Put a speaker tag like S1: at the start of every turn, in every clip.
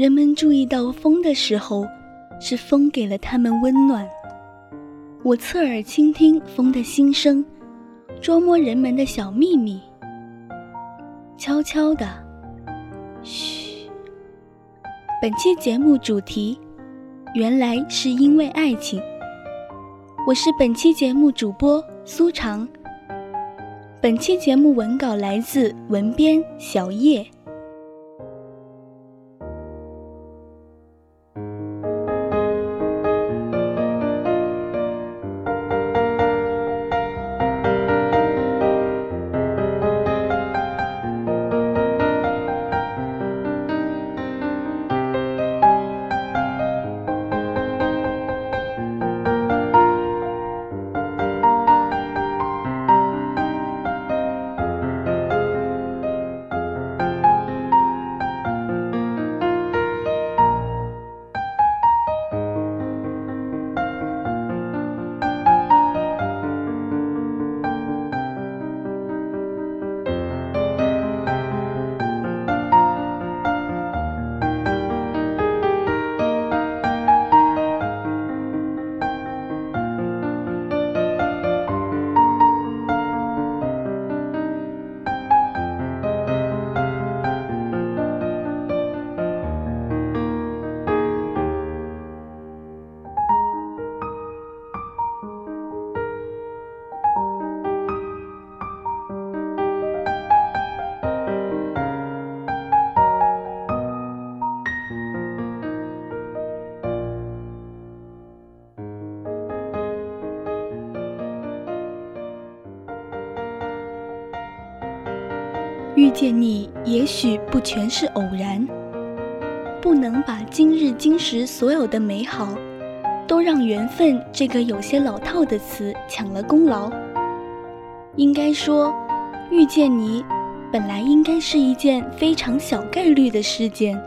S1: 人们注意到风的时候，是风给了他们温暖。我侧耳倾听风的心声，捉摸人们的小秘密。悄悄的，嘘。本期节目主题，原来是因为爱情。我是本期节目主播苏长。本期节目文稿来自文编小叶。遇见你，也许不全是偶然。不能把今日今时所有的美好，都让缘分这个有些老套的词抢了功劳。应该说，遇见你，本来应该是一件非常小概率的事件。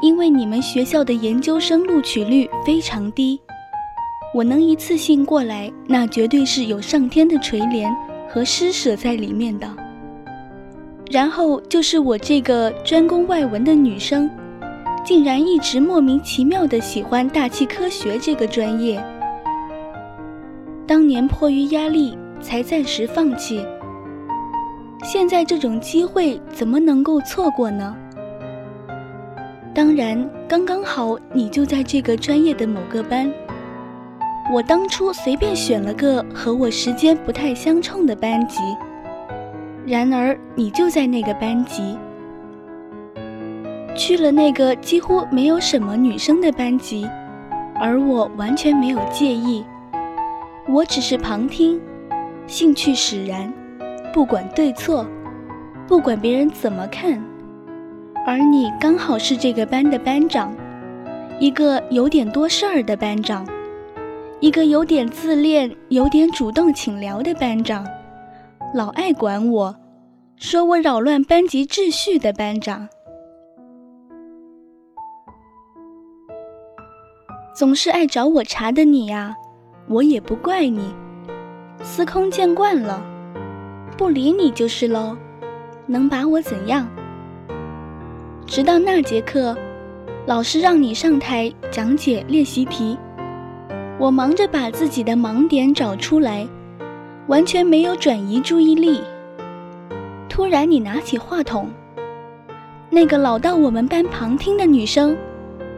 S1: 因为你们学校的研究生录取率非常低，我能一次性过来，那绝对是有上天的垂怜和施舍在里面的。然后就是我这个专攻外文的女生，竟然一直莫名其妙的喜欢大气科学这个专业。当年迫于压力才暂时放弃，现在这种机会怎么能够错过呢？当然，刚刚好你就在这个专业的某个班，我当初随便选了个和我时间不太相冲的班级。然而，你就在那个班级，去了那个几乎没有什么女生的班级，而我完全没有介意，我只是旁听，兴趣使然，不管对错，不管别人怎么看，而你刚好是这个班的班长，一个有点多事儿的班长，一个有点自恋、有点主动请聊的班长。老爱管我，说我扰乱班级秩序的班长，总是爱找我茬的你呀，我也不怪你，司空见惯了，不理你就是喽，能把我怎样？直到那节课，老师让你上台讲解练习题，我忙着把自己的盲点找出来，完全没有转移注意力。突然，你拿起话筒，那个老到我们班旁听的女生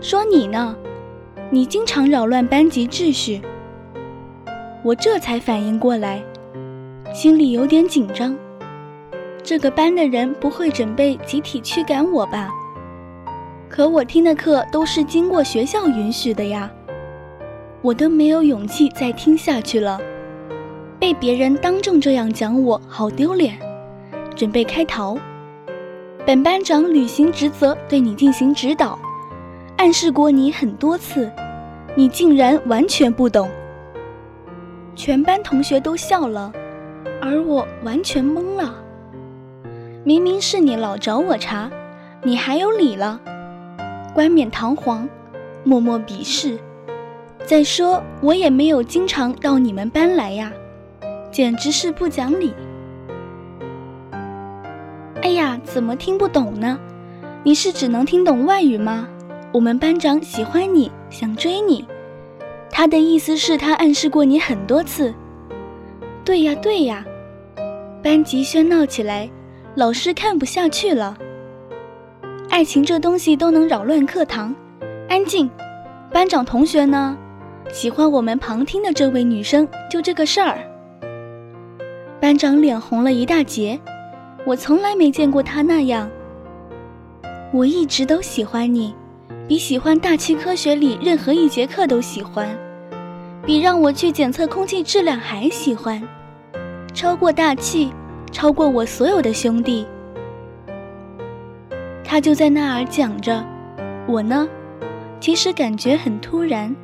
S1: 说：“你呢？你经常扰乱班级秩序。”我这才反应过来，心里有点紧张。这个班的人不会准备集体驱赶我吧？可我听的课都是经过学校允许的呀，我都没有勇气再听下去了。被别人当众这样讲我，好丢脸。准备开逃。本班长履行职责，对你进行指导，暗示过你很多次，你竟然完全不懂。全班同学都笑了，而我完全懵了。明明是你老找我茬，你还有理了？冠冕堂皇，默默鄙视。再说我也没有经常到你们班来呀，简直是不讲理。哎呀，怎么听不懂呢？你是只能听懂外语吗？我们班长喜欢你，想追你。他的意思是，他暗示过你很多次。对呀，对呀。班级喧闹起来，老师看不下去了。爱情这东西都能扰乱课堂。安静。班长同学呢？喜欢我们旁听的这位女生，就这个事儿。班长脸红了一大截。我从来没见过他那样。我一直都喜欢你，比喜欢大气科学里任何一节课都喜欢。比让我去检测空气质量还喜欢，超过大气，超过我所有的兄弟。他就在那儿讲着，我呢，其实感觉很突然，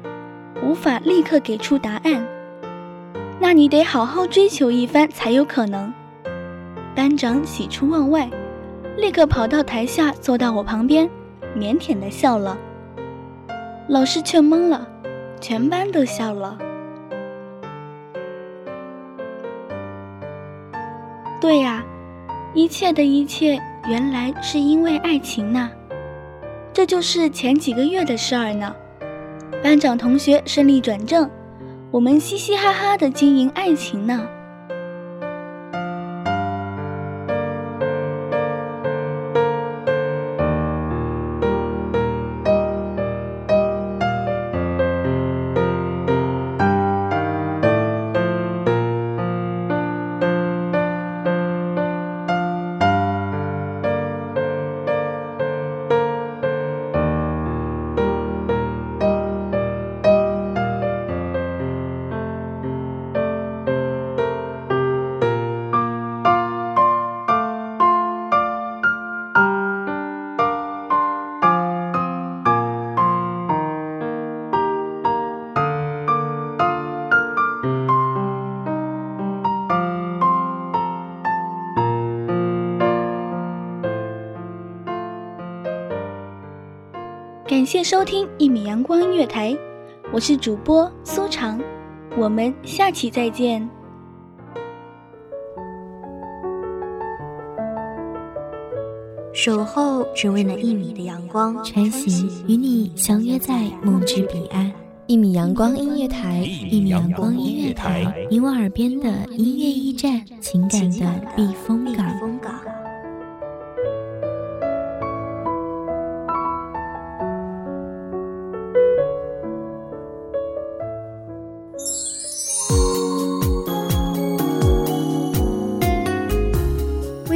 S1: 无法立刻给出答案。那你得好好追求一番才有可能。班长喜出望外，立刻跑到台下坐到我旁边，腼腆地笑了。老师却懵了。全班都笑了。对呀，一切的一切原来是因为爱情呢。这就是前几个月的事儿呢。班长同学顺利转正，我们嘻嘻哈哈的经营爱情呢。谢收听一米阳光音乐台，我是主播苏长，我们下期再见。
S2: 守候只为那一米的阳光，
S3: 穿行与你相约在梦之彼岸。一米阳光音乐台，一米阳光音乐台，你我耳边的音乐驿站，情感的避风港。